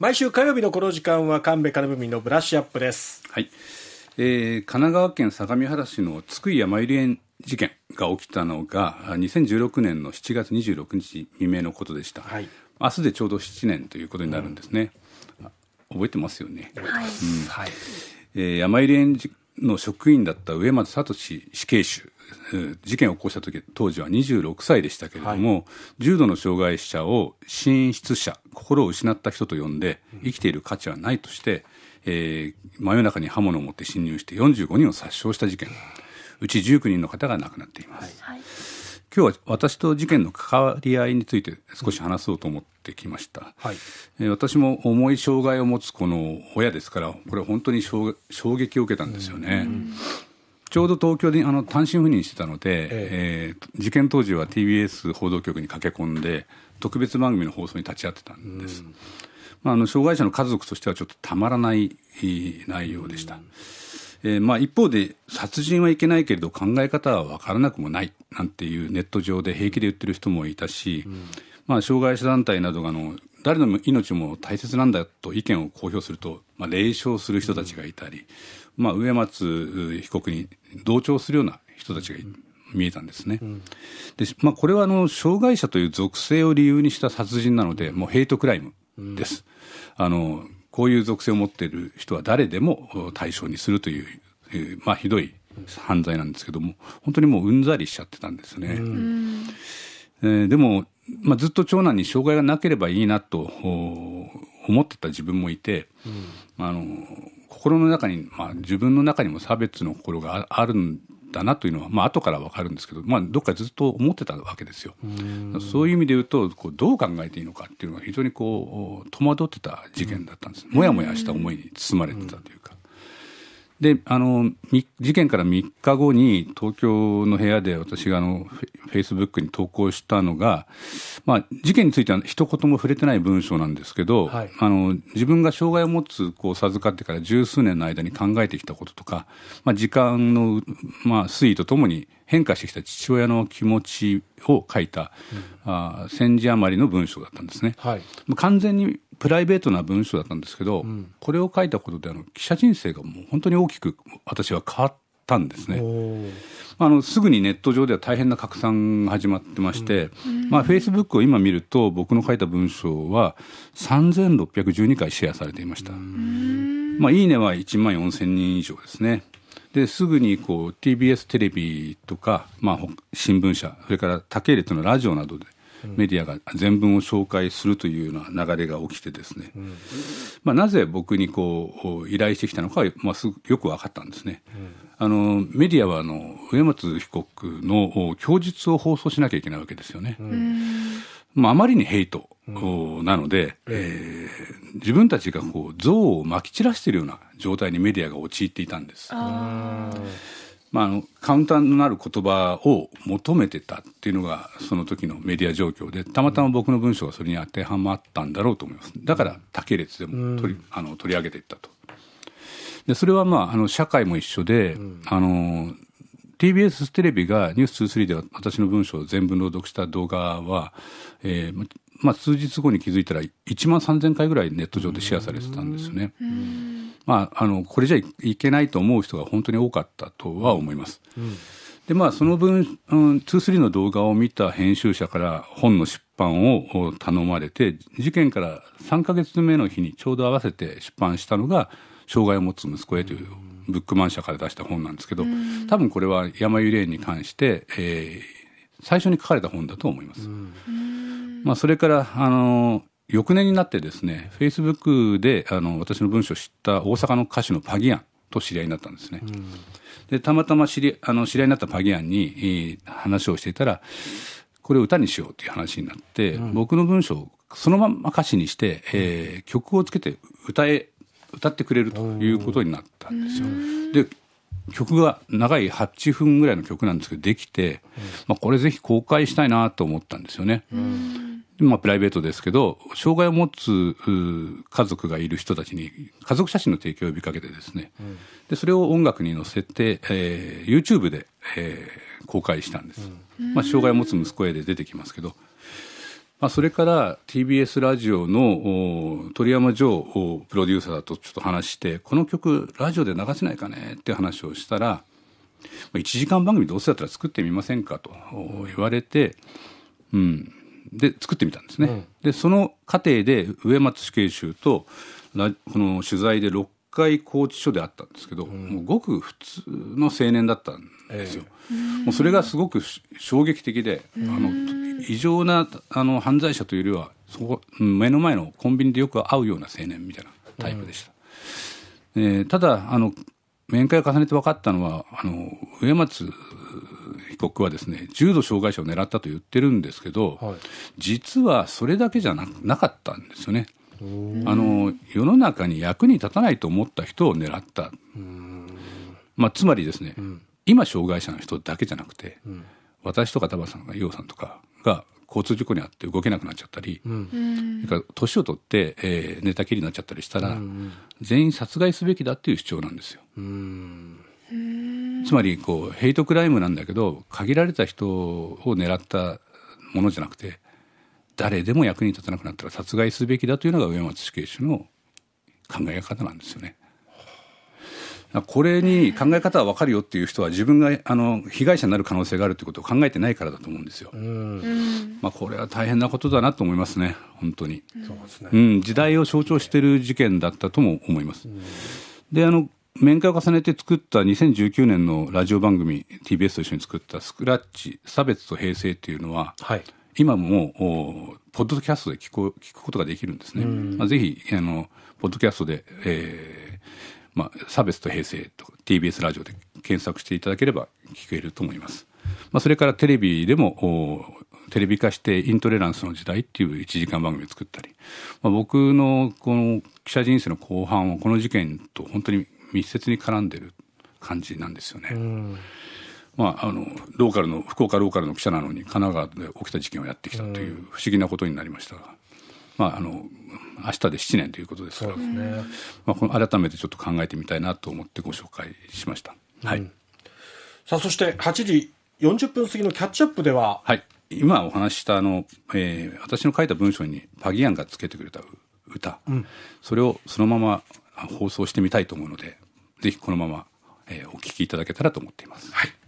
毎週火曜日のこの時間は神戸金文のブラッシュアップです。はい、えー、神奈川県相模原市の津久井やまゆり園事件が起きたのが2016年の7月26日未明のことでした、はい。明日でちょうど7年ということになるんですね、覚えてますよね、はい、はい。えー、山入園の職員だった上松聡死刑囚事件を起こした時当時は26歳でしたけれども、はい、重度の障害者を神失者心を失った人と呼んで生きている価値はないとして、えー、真夜中に刃物を持って侵入して45人を殺傷した事件。うち19人の方が亡くなっています、はい、今日は私と事件の関わり合いについて少し話そうと思ってきました、はい、えー、私も重い障害を持つ子の親ですからこれは本当に衝撃を受けたんですよね、ちょうど東京であの単身赴任してたので、ええ。ー、事件当時は TBS 報道局に駆け込んで特別番組の放送に立ち会ってたんです、まあ、あの障害者の家族としてはちょっとたまらない内容でした、えーまあ、一方で殺人はいけないけれど考え方は分からなくもないなんていうネット上で平気で言ってる人もいたし、まあ、障害者団体などがあの誰の命も大切なんだと意見を公表すると、まあ、冷笑する人たちがいたり、まあ、植松被告に同調するような人たちが見えたんですね。でまあ、これはあの障害者という属性を理由にした殺人なのでもうヘイトクライムです。あのこういう属性を持っている人は誰でも対象にするという、まあ、ひどい犯罪なんですけども本当にもううんざりしちゃってたんですね。えー、でも、まあ、ずっと長男に障害がなければいいなと思ってた自分もいて、うん、あの心の中に、まあ、自分の中にも差別の心があるんだなというのは、まあ後から分かるんですけど、まあ、どっかずっと思ってたわけですよ。うそういう意味で言うとこうどう考えていいのかっていうのが非常にこう戸惑ってた事件だったんです。もやもやした思いに包まれてたというか。であの事件から3日後に東京の部屋で私があのフェイスブックに投稿したのが、まあ、事件については一言も触れてない文章なんですけど、はい、あの自分が障害を持つ子を授かってから十数年の間に考えてきたこととか、まあ、時間の、まあ、推移とともに変化してきた父親の気持ちを書いた、うん、あ千字余りの文章だったんですね。はい、完全にプライベートな文章だったんですけど、うん、これを書いたことであの記者人生がもう本当に大きく私は変わったんですね。あのすぐにネット上では大変な拡散が始まってまして、うん、まあ、フェイスブックを今見ると僕の書いた文章は3612回シェアされていました。まあ、いいねは1万4000人以上ですね。ですぐにこう TBS テレビとか、まあ、新聞社それから他系列のラジオなどでメディアが全文を紹介するというような流れが起きてですね、うん、まあ、なぜ僕にこう依頼してきたのかは、まあ、すぐよく分かったんですね。うん、あのメディアはあの上松被告の供述を放送しなきゃいけないわけですよね。うん、まあ、あまりにヘイトなので、えー、自分たちがこう憎悪をまき散らしているような状態にメディアが陥っていたんです。まあ、あのカウンターのなる言葉を求めてたっていうのがその時のメディア状況でたまたま僕の文章がそれに当てはまったんだろうと思います。だから他系列でも取り,、あの取り上げていったと。でそれは、まあ、あの社会も一緒で、あの TBS テレビが「ニュース2 3で私の文章を全文朗読した動画は、えーまあ、数日後に気づいたら1万3000回ぐらいネット上でシェアされてたんですよね。まあ、あのこれじゃいけないと思う人が本当に多かったとは思います。うん、でまあその分、うん、23の動画を見た編集者から本の出版を頼まれて事件から3か月目の日にちょうど合わせて出版したのが「障害を持つ息子へ」というブックマン社から出した本なんですけど多分これは山由蓮に関して、えー、最初に書かれた本だと思います。まあ、それからあの翌年になってですねフェイスブックであの私の文章を知った大阪の歌手のパギアンと知り合いになったんですね。うん、でたまたま知りあの知り合いになったパギアンに話をしていたらこれを歌にしようという話になって、うん、僕の文章をそのまま歌詞にして、えー、曲をつけて歌え歌ってくれるということになったんですよ。で曲が長い8分ぐらいの曲なんですけどできて、まあ、これぜひ公開したいなと思ったんですよね。まあ、プライベートですけど障害を持つ家族がいる人たちに家族写真の提供を呼びかけてですね、うん、でそれを音楽に乗せて、えー、YouTube で、えー、公開したんです、うん、まあ、障害を持つ息子へで出てきますけど。まあ、それから TBS ラジオの鳥山城プロデューサーとちょっと話してこの曲ラジオで流せないかねって話をしたら1時間番組どうせだったら作ってみませんかと言われて、うん、で作ってみたんですね。うん、でその過程で植松死刑囚とこの取材で6回拘置所であったんですけど、うん、もうごく普通の青年だったんですよ。えー、もうそれがすごく衝撃的で、あの異常なあの犯罪者というよりはそこ目の前のコンビニでよく会うような青年みたいなタイプでした。うん、えー、ただあの面会を重ねて分かったのはあの植松被告はですね重度障害者を狙ったと言ってるんですけど、はい、実はそれだけじゃななかったんですよね。あの世の中に役に立たないと思った人を狙った、まあ、つまりですね、うん、今障害者の人だけじゃなくて、うん、私とかタバさんが伊代さんとかが交通事故に遭って動けなくなっちゃったり、うん、年を取って、えー、寝たきりになっちゃったりしたら、うん、全員殺害すべきだっていう主張なんですよ。つまりこうヘイトクライムなんだけど限られた人を狙ったものじゃなくて誰でも役に立たなくなったら殺害すべきだというのが上松死刑囚の考え方なんですよね。これに考え方は分かるよっていう人は自分があの被害者になる可能性があるということを考えてないからだと思うんですよ。まあ、これは大変なことだなと思いますね、本当に。そうですね、うん、時代を象徴している事件だったとも思います。であの面会を重ねて作った2019年のラジオ番組 TBS と一緒に作った「スクラッチ差別と平成」っていうのは、はい、今もポッドキャストで聞く聞くことができるんですね。まあ、ぜひあのポッドキャストで、えーまあ、差別と平成と TBS ラジオで検索していただければ聞けると思います。まあ、それからテレビでもテレビ化してイントレランスの時代っていう1時間番組を作ったり、まあ、僕のこの記者人生の後半はこの事件と本当に密接に絡んでる感じなんですよね。まあ、あのローカルの福岡ローカルの記者なのに神奈川で起きた事件をやってきたという不思議なことになりました。が、まあ、あの明日で7年ということですから、ね、まあ、この改めてちょっと考えてみたいなと思ってご紹介しました。はい、さあそして8時40分過ぎのキャッチアップでは、はい、今お話ししたあの、えー、私の書いた文章にパギアンがつけてくれた歌、うん、それをそのまま放送してみたいと思うのでぜひこのまま、えー、お聞きいただけたらと思っています。はい